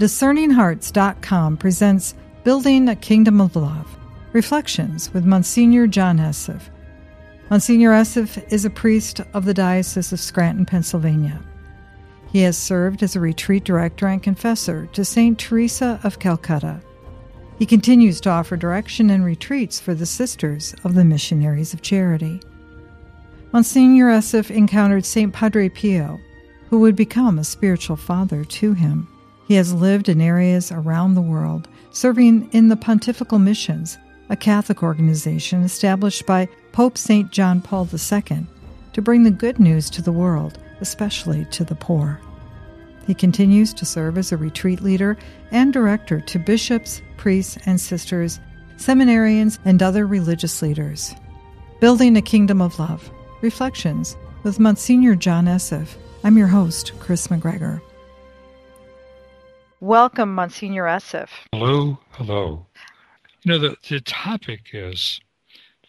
DiscerningHearts.com presents Building a Kingdom of Love Reflections with Monsignor John Esseff. Monsignor Esseff is a priest of the Diocese of Scranton, Pennsylvania. He has served as a retreat director and confessor to St. Teresa of Calcutta. He continues to offer direction and retreats for the Sisters of the Missionaries of Charity. Monsignor Esseff encountered St. Padre Pio, who would become a spiritual father to him. He has lived in areas around the world, serving in the Pontifical Missions, a Catholic organization established by Pope St. John Paul II to bring the good news to the world, especially to the poor. He continues to serve as a retreat leader and director to bishops, priests, and sisters, seminarians, and other religious leaders. Building a Kingdom of Love Reflections with Monsignor John Esseff. I'm your host, Kris McGregor. Welcome, Monsignor Esseff. Hello, hello. You know, the, the topic is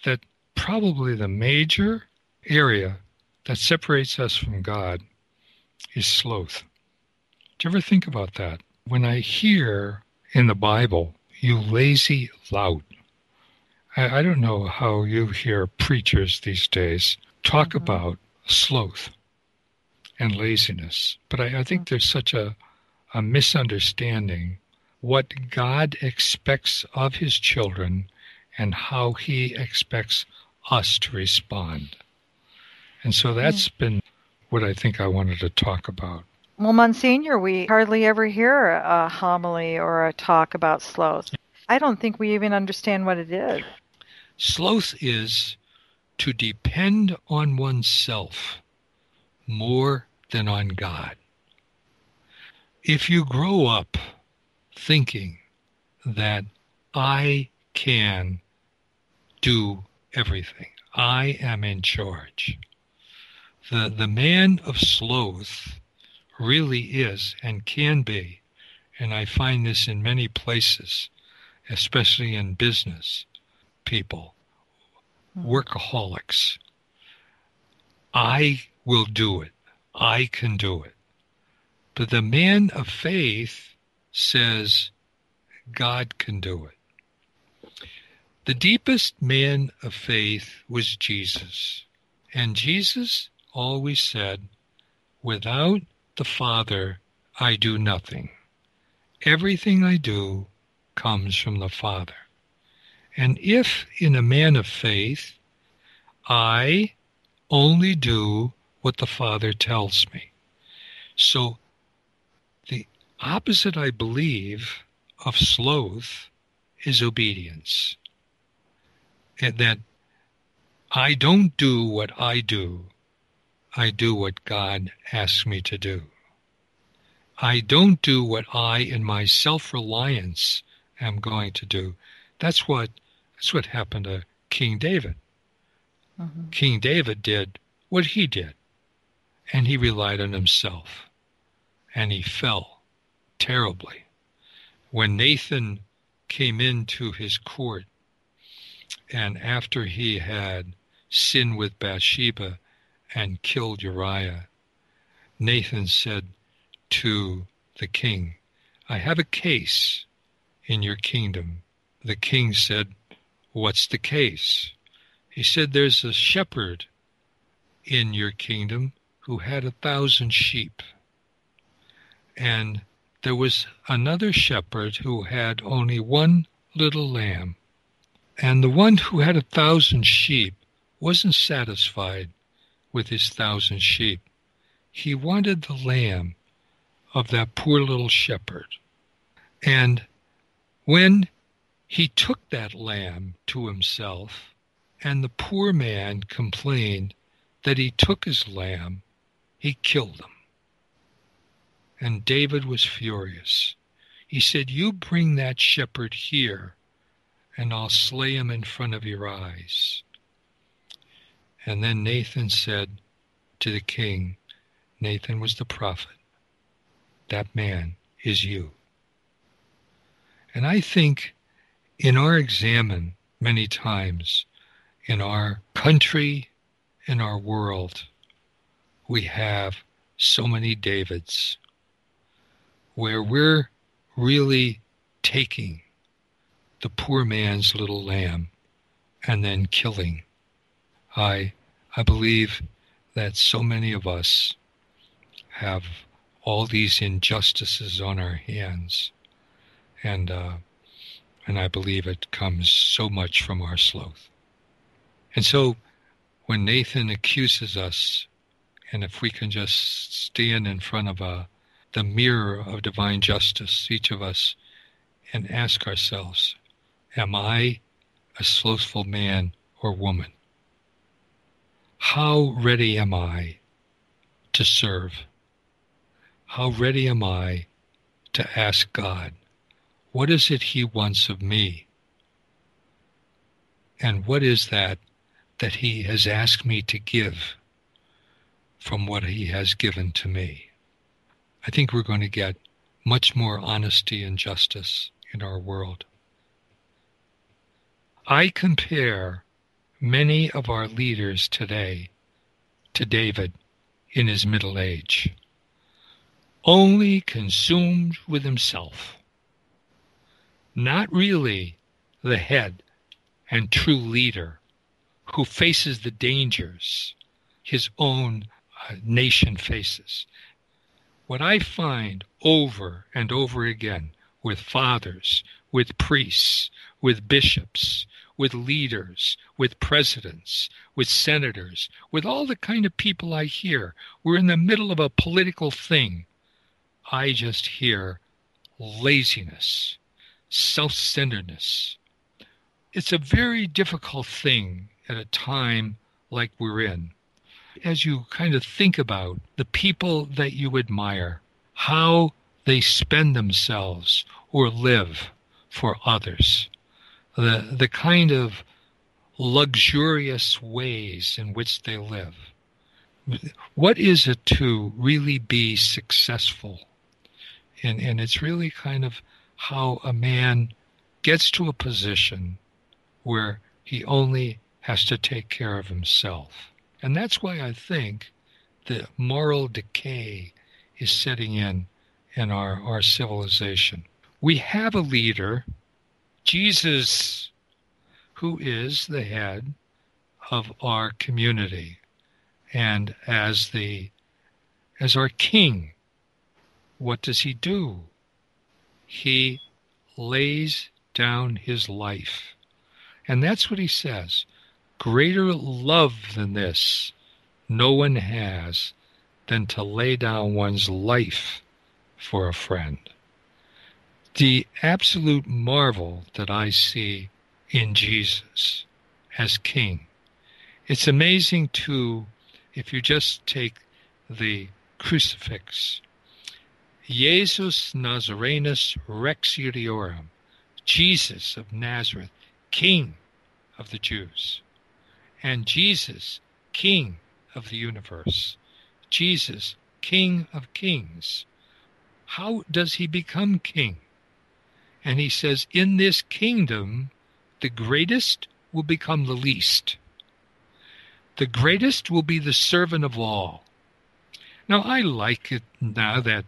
that probably the major area that separates us from God is sloth. Do you ever think about that? When I hear in the Bible, you lazy lout, I, I don't know how you hear preachers these days talk mm-hmm. about sloth and laziness, but I, I think there's such a a misunderstanding what God expects of his children and how he expects us to respond. And so that's mm. been what I think I wanted to talk about. Well, Monsignor, we hardly ever hear a homily or a talk about sloth. I don't think we even understand what it is. Sloth is to depend on oneself more than on God. If you grow up thinking that I can do everything, I am in charge, the, the man of sloth really is and can be, and I find this in many places, especially in business people, workaholics. I will do it. I can do it. But the man of faith says God can do it. The deepest man of faith was Jesus. And Jesus always said, Without the Father, I do nothing. Everything I do comes from the Father. And if in a man of faith, I only do what the Father tells me. So opposite, I believe, of sloth is obedience. And that I don't do what I do, I do what God asks me to do. I don't do what I, in my self-reliance, am going to do. That's what that's what happened to King David. Mm-hmm. King David did what he did, and he relied on himself, and he fell terribly. When Nathan came into his court, and after he had sinned with Bathsheba and killed Uriah, Nathan said to the king, I have a case in your kingdom. The king said, What's the case? He said, There's a shepherd in your kingdom who had a thousand sheep. And there was another shepherd who had only one little lamb. And the one who had a thousand sheep wasn't satisfied with his thousand sheep. He wanted the lamb of that poor little shepherd. And when he took that lamb to himself, and the poor man complained that he took his lamb, he killed him. And David was furious. He said, You bring that shepherd here, and I'll slay him in front of your eyes. And then Nathan said to the king, Nathan was the prophet, that man is you. And I think in our examine many times, in our country, in our world, we have so many Davids where we're really taking the poor man's little lamb and then killing. I, I believe that so many of us have all these injustices on our hands, and uh, and I believe it comes so much from our sloth. And so, when Nathan accuses us, and if we can just stand in front of a, the mirror of divine justice, each of us, and ask ourselves, Am I a slothful man or woman? How ready am I to serve? How ready am I to ask God, what is it He wants of me? And what is that that He has asked me to give from what He has given to me? I think we're going to get much more honesty and justice in our world. I compare many of our leaders today to David in his middle age only consumed with himself, not really the head and true leader who faces the dangers his own uh, nation faces. What I find over and over again with fathers, with priests, with bishops, with leaders, with presidents, with senators, with all the kind of people I hear. We're in the middle of a political thing I just hear laziness, self centeredness. It's a very difficult thing at a time like we're in. As you kind of think about the people that you admire, how they spend themselves or live for others, the, the kind of luxurious ways in which they live. What is it to really be successful? and and it's really kind of how a man gets to a position where he only has to take care of himself. And that's why I think the moral decay is setting in in our, our civilization. We have a leader, Jesus, who is the head of our community and as the as our king what does he do? He lays down his life. And that's what he says. Greater love than this no one has than to lay down one's life for a friend. The absolute marvel that I see in Jesus as King. It's amazing to, if you just take the crucifix Jesus Nazarenus Rex Judiorum, Jesus of Nazareth, King of the Jews, and Jesus, King of the universe, Jesus, King of kings. How does he become king? And he says, In this kingdom, the greatest will become the least. The greatest will be the servant of all. Now, I like it now that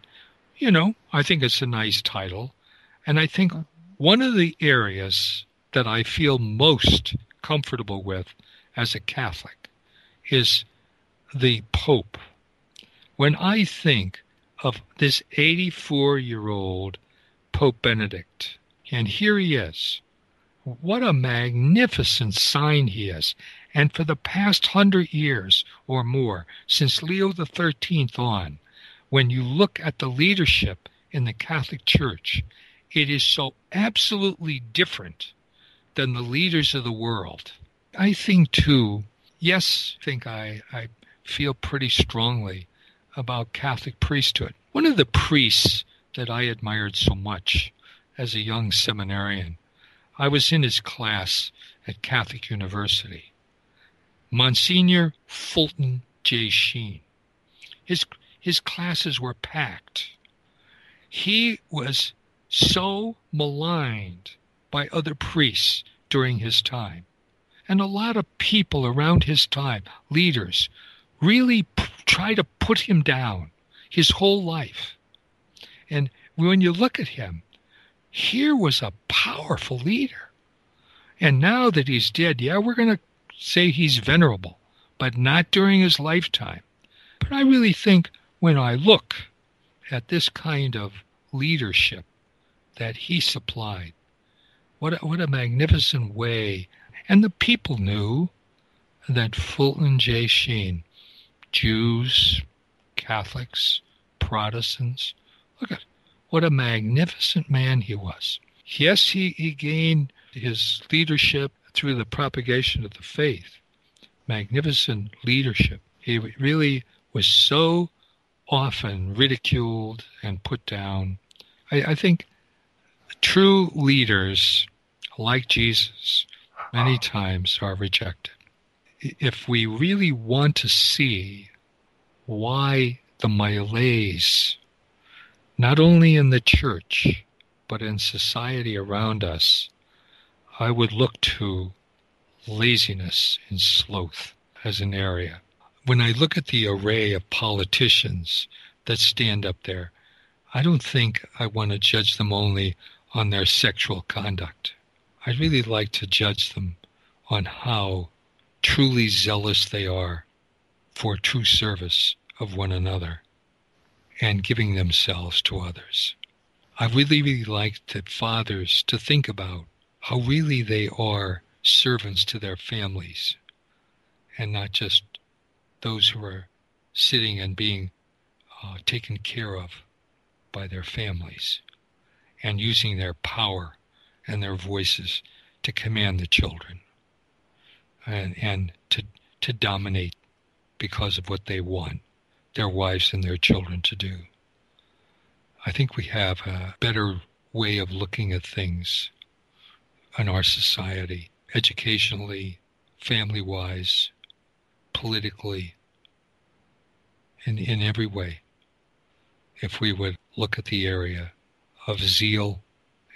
you know, I think it's a nice title. And I think uh-huh. one of the areas that I feel most comfortable with as a Catholic is the Pope. When I think of this 84 year old Pope Benedict, and here he is, what a magnificent sign he is. And for the past hundred years or more, since Leo XIII on, when you look at the leadership in the Catholic Church, it is so absolutely different than the leaders of the world. I think too, yes, I think I, I feel pretty strongly about Catholic priesthood. One of the priests that I admired so much as a young seminarian, I was in his class at Catholic University. Monsignor Fulton J. Sheen. His his classes were packed. He was so maligned by other priests during his time. And a lot of people around his time, leaders, really p- try to put him down his whole life. And when you look at him, here was a powerful leader. And now that he's dead, yeah, we're going to say he's venerable, but not during his lifetime. But I really think when I look at this kind of leadership that he supplied, what a, what a magnificent way. And the people knew that Fulton J. Sheen, Jews, Catholics, Protestants, look at what a magnificent man he was. Yes, he, he gained his leadership through the propagation of the faith. Magnificent leadership. He really was so often ridiculed and put down. I, I think true leaders, like Jesus, many times are rejected. If we really want to see why the malaise, not only in the church, but in society around us, I would look to laziness and sloth as an area. When I look at the array of politicians that stand up there, I don't think I want to judge them only on their sexual conduct. I'd really like to judge them on how truly zealous they are for true service of one another and giving themselves to others. I really, really like the fathers to think about how really they are servants to their families and not just those who are sitting and being uh, taken care of by their families and using their power and their voices to command the children and, and to, to dominate because of what they want their wives and their children to do. I think we have a better way of looking at things in our society, educationally, family wise, politically, in, in every way, if we would look at the area of zeal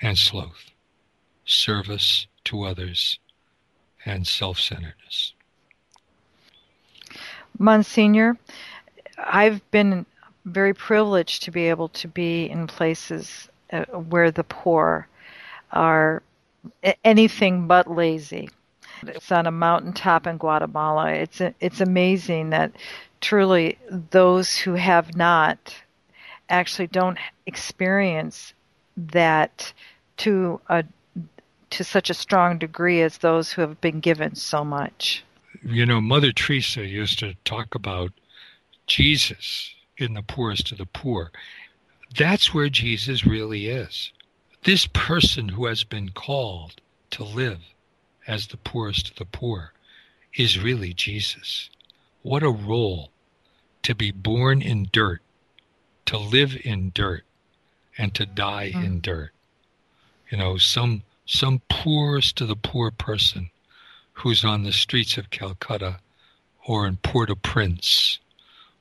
and sloth, service to others, and self centeredness. Monsignor, I've been very privileged to be able to be in places uh, where the poor are anything but lazy. It's on a mountaintop in Guatemala. It's it's amazing that truly those who have not actually don't experience that to a to such a strong degree as those who have been given so much. You know, Mother Teresa used to talk about Jesus in the poorest of the poor. That's where Jesus really is. This person who has been called to live as the poorest of the poor is really Jesus. What a role to be born in dirt, to live in dirt, and to die mm. in dirt. You know, some some poorest of the poor person who's on the streets of Calcutta or in Port-au-Prince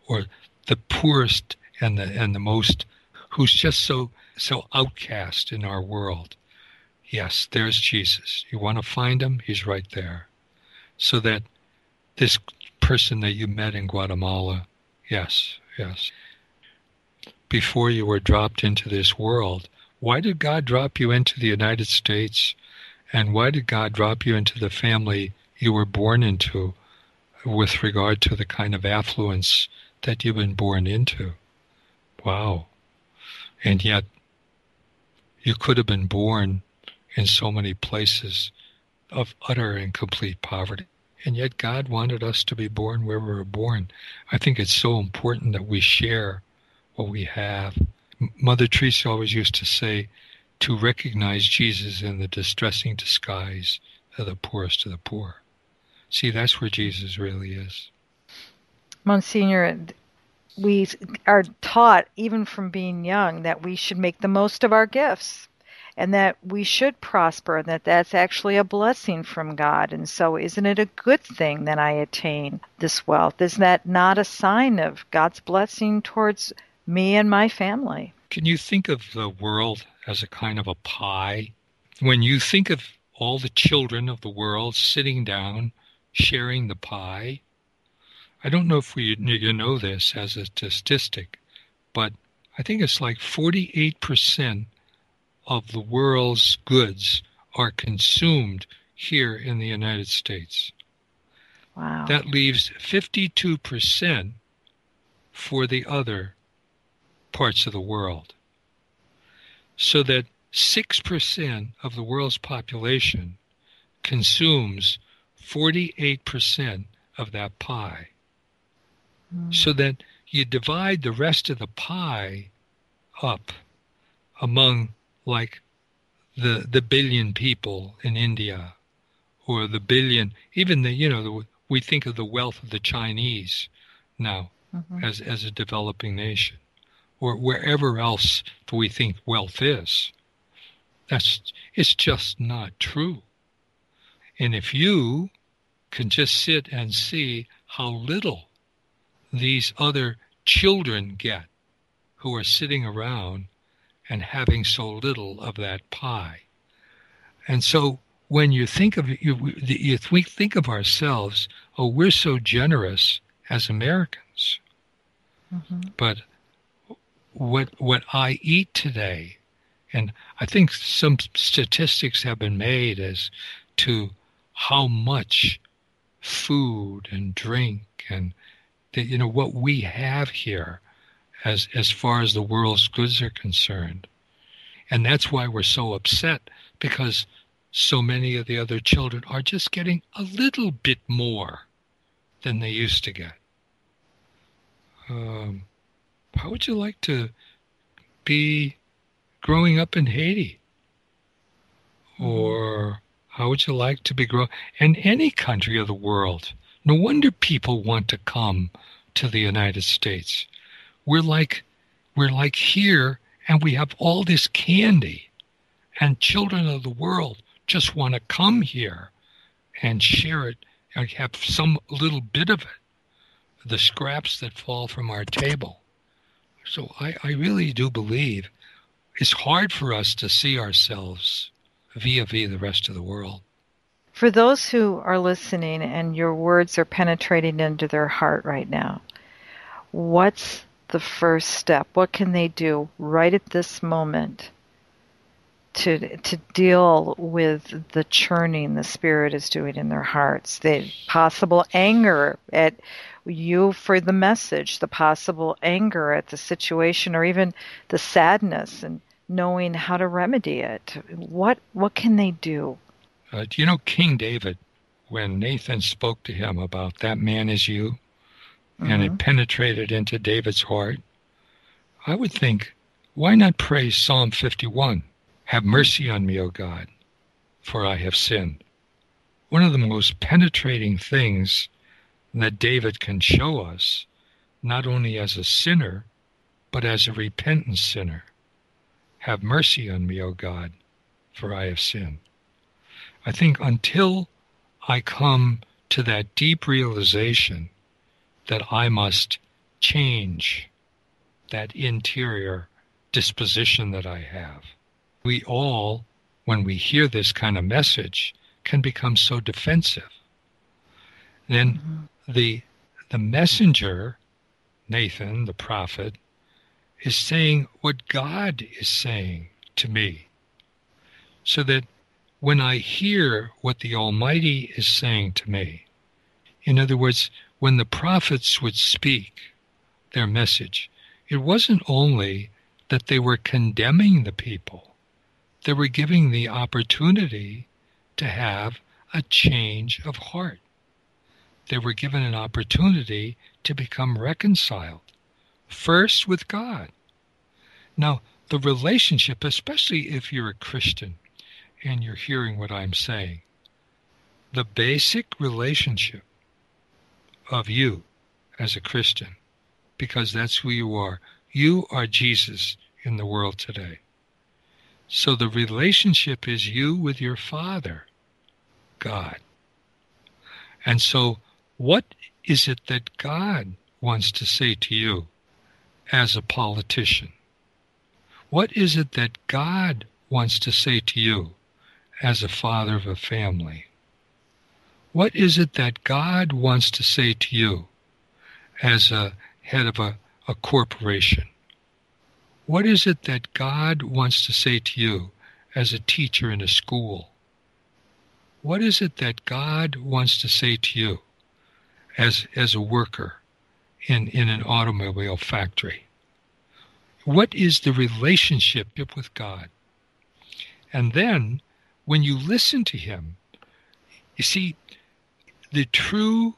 or the poorest and the and the most who's just so so outcast in our world. Yes, there's Jesus. You want to find him? He's right there. So that this person that you met in Guatemala, yes, yes. Before you were dropped into this world, why did God drop you into the United States? And why did God drop you into the family you were born into with regard to the kind of affluence that you've been born into. Wow. And yet, you could have been born in so many places of utter and complete poverty. And yet, God wanted us to be born where we were born. I think it's so important that we share what we have. Mother Teresa always used to say to recognize Jesus in the distressing disguise of the poorest of the poor. See, that's where Jesus really is. Monsignor, we are taught, even from being young, that we should make the most of our gifts and that we should prosper and that that's actually a blessing from God. And so, isn't it a good thing that I attain this wealth? Isn't that not a sign of God's blessing towards me and my family? Can you think of the world as a kind of a pie? When you think of all the children of the world sitting down, sharing the pie, I don't know if we, you know this as a statistic, but I think it's like 48% of the world's goods are consumed here in the United States. Wow. That leaves 52% for the other parts of the world. So that 6% of the world's population consumes 48% of that pie. Mm. So that you divide the rest of the pie up among like the the billion people in India or the billion even the you know the, we think of the wealth of the Chinese now mm-hmm. as as a developing nation or wherever else we think wealth is that's it's just not true and if you can just sit and see how little these other children get who are sitting around and having so little of that pie. And so when you think of you, we think of ourselves, oh, we're so generous as Americans. Mm-hmm. But what what I eat today, and I think some statistics have been made as to how much food and drink and the, you know what we have here as as far as the world's goods are concerned. And that's why we're so upset because so many of the other children are just getting a little bit more than they used to get. Um, how would you like to be growing up in Haiti? Mm-hmm. Or how would you like to be growing in any country of the world? No wonder people want to come to the United States we're like we're like here and we have all this candy and children of the world just want to come here and share it and have some little bit of it the scraps that fall from our table so i, I really do believe it's hard for us to see ourselves via via the rest of the world for those who are listening and your words are penetrating into their heart right now what's the first step? What can they do right at this moment to to deal with the churning the spirit is doing in their hearts, the possible anger at you for the message, the possible anger at the situation, or even the sadness and knowing how to remedy it. What what can they do? Uh, do you know King David, when Nathan spoke to him about that man is you, mm-hmm. and it mm-hmm. penetrated into David's heart, I would think, why not pray Psalm 51? Have mercy on me, O God, for I have sinned. One of the most penetrating things that David can show us, not only as a sinner, but as a repentant sinner. Have mercy on me, O God, for I have sinned. I think until I come to that deep realization that I must change that interior disposition that I have. We all, when we hear this kind of message, can become so defensive. Then mm-hmm. The the messenger, Nathan, the prophet, is saying what God is saying to me. So that when I hear what the Almighty is saying to me, in other words, when the prophets would speak their message, it wasn't only that they were condemning the people, they were giving the opportunity to have a change of heart. They were given an opportunity to become reconciled, first with God. Now, the relationship, especially if you're a Christian and you're hearing what I'm saying, the basic relationship of you as a Christian, because that's who you are. You are Jesus in the world today. So the relationship is you with your Father, God. And so, what is it that God wants to say to you as a politician? What is it that God wants to say to you as a father of a family? What is it that God wants to say to you as a head of a, a corporation? What is it that God wants to say to you as a teacher in a school? What is it that God wants to say to you as, as a worker in, in an automobile factory? What is the relationship with God? And then when you listen to him, you see, the true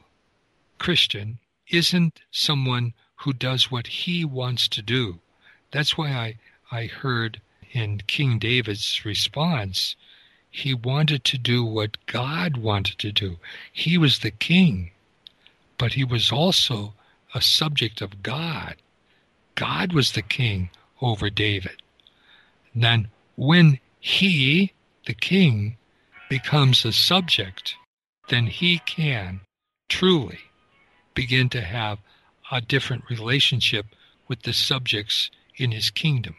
Christian isn't someone who does what he wants to do. That's why I, I heard in King David's response, he wanted to do what God wanted to do. He was the king, but he was also a subject of God. God was the king over David. then when he, the king, becomes a subject, then he can truly begin to have a different relationship with the subjects in his kingdom.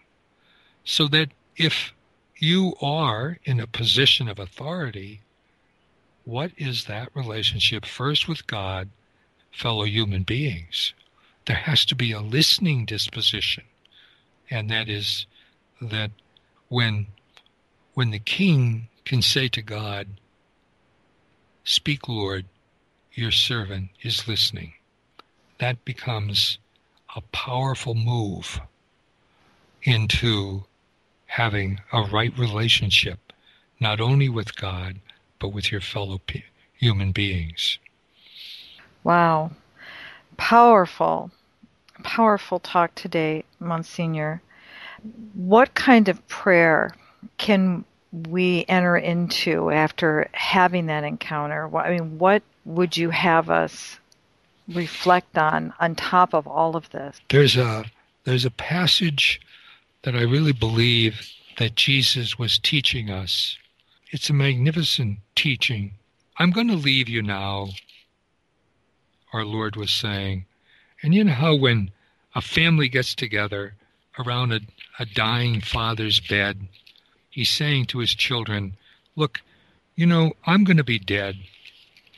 So that if you are in a position of authority, what is that relationship first with God, fellow human beings? There has to be a listening disposition. And that is that when when the king can say to God, Speak, Lord, your servant is listening, that becomes a powerful move into having a right relationship, not only with God, but with your fellow pe- human beings. Wow. Powerful, powerful talk today, Monsignor. What kind of prayer can we enter into after having that encounter? I mean, what would you have us reflect on on top of all of this? There's a there's a passage that I really believe that Jesus was teaching us. It's a magnificent teaching. I'm going to leave you now, our Lord was saying. And you know how when a family gets together around a, a dying father's bed, he's saying to his children, Look, you know, I'm going to be dead,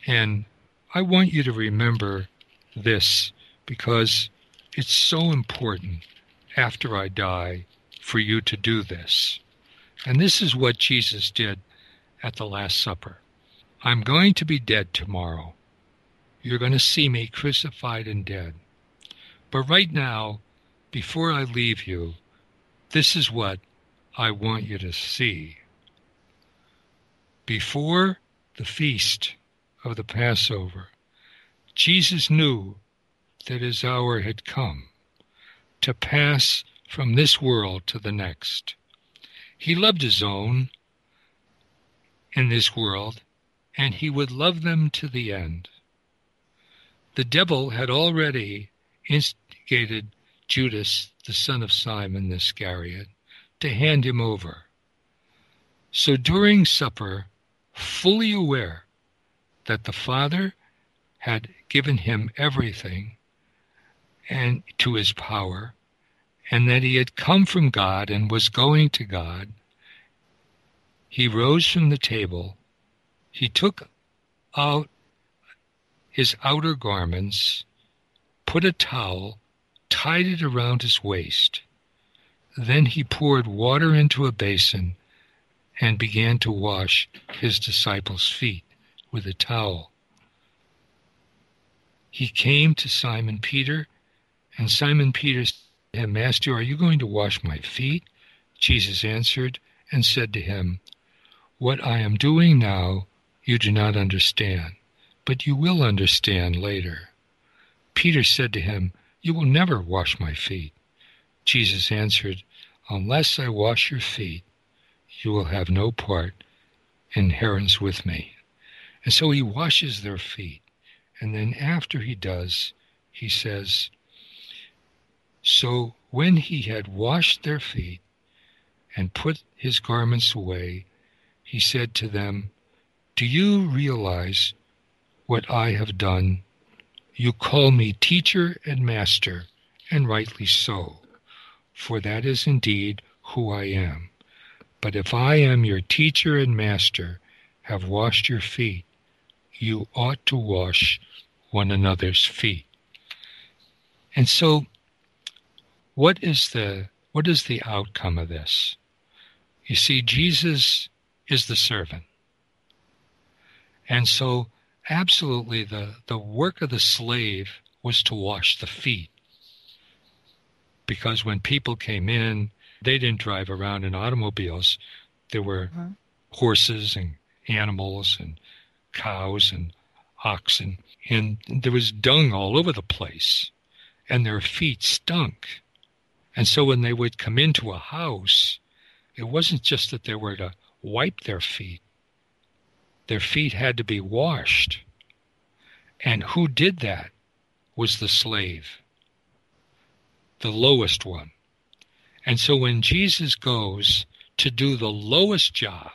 and I want you to remember this because it's so important after I die for you to do this. And this is what Jesus did at the Last Supper. I'm going to be dead tomorrow. You're going to see me crucified and dead. But right now, before I leave you, this is what I want you to see. Before the feast of the Passover, Jesus knew that his hour had come to pass from this world to the next. He loved his own in this world, and he would love them to the end. The devil had already instigated Judas, the son of Simon the Iscariot, to hand him over. So during supper, fully aware that the Father had given him everything and to his power, and that he had come from God and was going to God, he rose from the table. He took out his outer garments, put a towel, tied it around his waist, then he poured water into a basin and began to wash his disciples' feet with a towel. He came to Simon Peter, and Simon Peter said to him, Master, are you going to wash my feet? Jesus answered and said to him, What I am doing now you do not understand, but you will understand later. Peter said to him, You will never wash my feet. Jesus answered, Unless I wash your feet, you will have no part inherence with me. And so he washes their feet. And then after he does, he says, So when he had washed their feet and put his garments away, he said to them, Do you realize what I have done? You call me teacher and master, and rightly so for that is indeed who I am. But if I am your teacher and master, have washed your feet, you ought to wash one another's feet. And so what is the what is the outcome of this? You see, Jesus is the servant. And so, absolutely, the, the work of the slave was to wash the feet. Because when people came in, they didn't drive around in automobiles. There were uh-huh. horses and animals and cows and oxen, and there was dung all over the place, and their feet stunk. And so when they would come into a house, it wasn't just that they were to wipe their feet, their feet had to be washed. And who did that was the slave, the lowest one. And so when Jesus goes to do the lowest job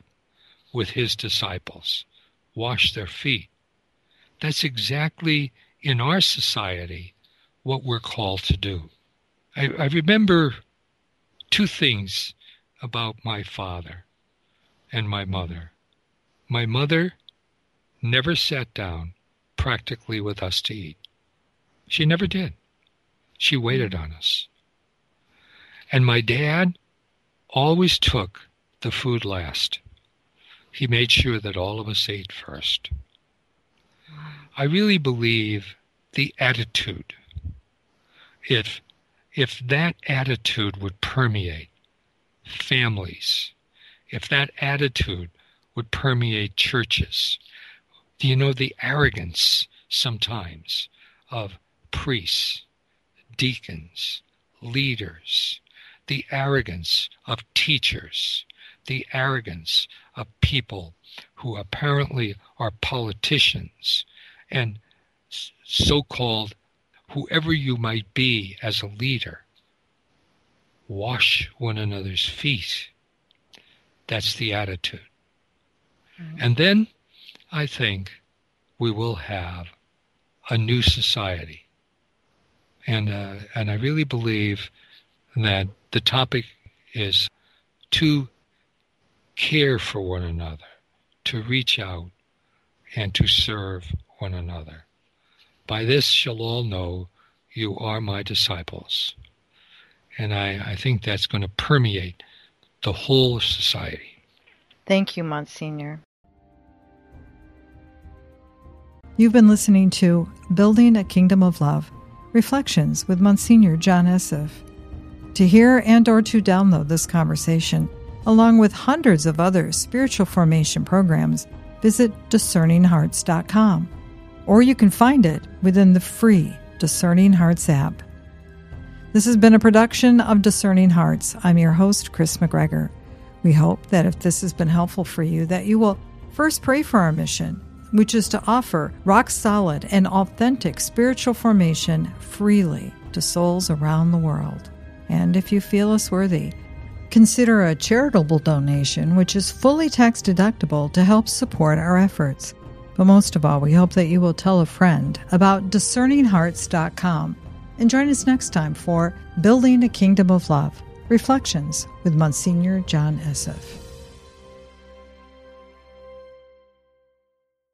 with his disciples, wash their feet, that's exactly in our society what we're called to do. I, I remember two things about my father and my mother. My mother never sat down practically with us to eat. She never did. She waited on us. And my dad always took the food last. He made sure that all of us ate first. I really believe the attitude, if, if that attitude would permeate families, if that attitude would permeate churches, do you know the arrogance sometimes of priests, deacons, leaders, the arrogance of teachers, the arrogance of people who apparently are politicians and so called whoever you might be as a leader, wash one another's feet. That's the attitude. Mm-hmm. And then I think we will have a new society. And, uh, and I really believe that the topic is to care for one another, to reach out and to serve one another. By this shall all know you are my disciples. And I, I think that's going to permeate the whole of society. Thank you, Monsignor. You've been listening to Building a Kingdom of Love Reflections with Monsignor John Esseff. To hear and or to download this conversation, along with hundreds of other spiritual formation programs, visit discerninghearts.com or you can find it within the free Discerning Hearts app. This has been a production of Discerning Hearts. I'm your host, Kris McGregor. We hope that if this has been helpful for you, that you will first pray for our mission, which is to offer rock solid and authentic spiritual formation freely to souls around the world. And if you feel us worthy, consider a charitable donation, which is fully tax deductible to help support our efforts. But most of all, we hope that you will tell a friend about discerninghearts.com and join us next time for Building a Kingdom of Love Reflections with Monsignor John Esseff.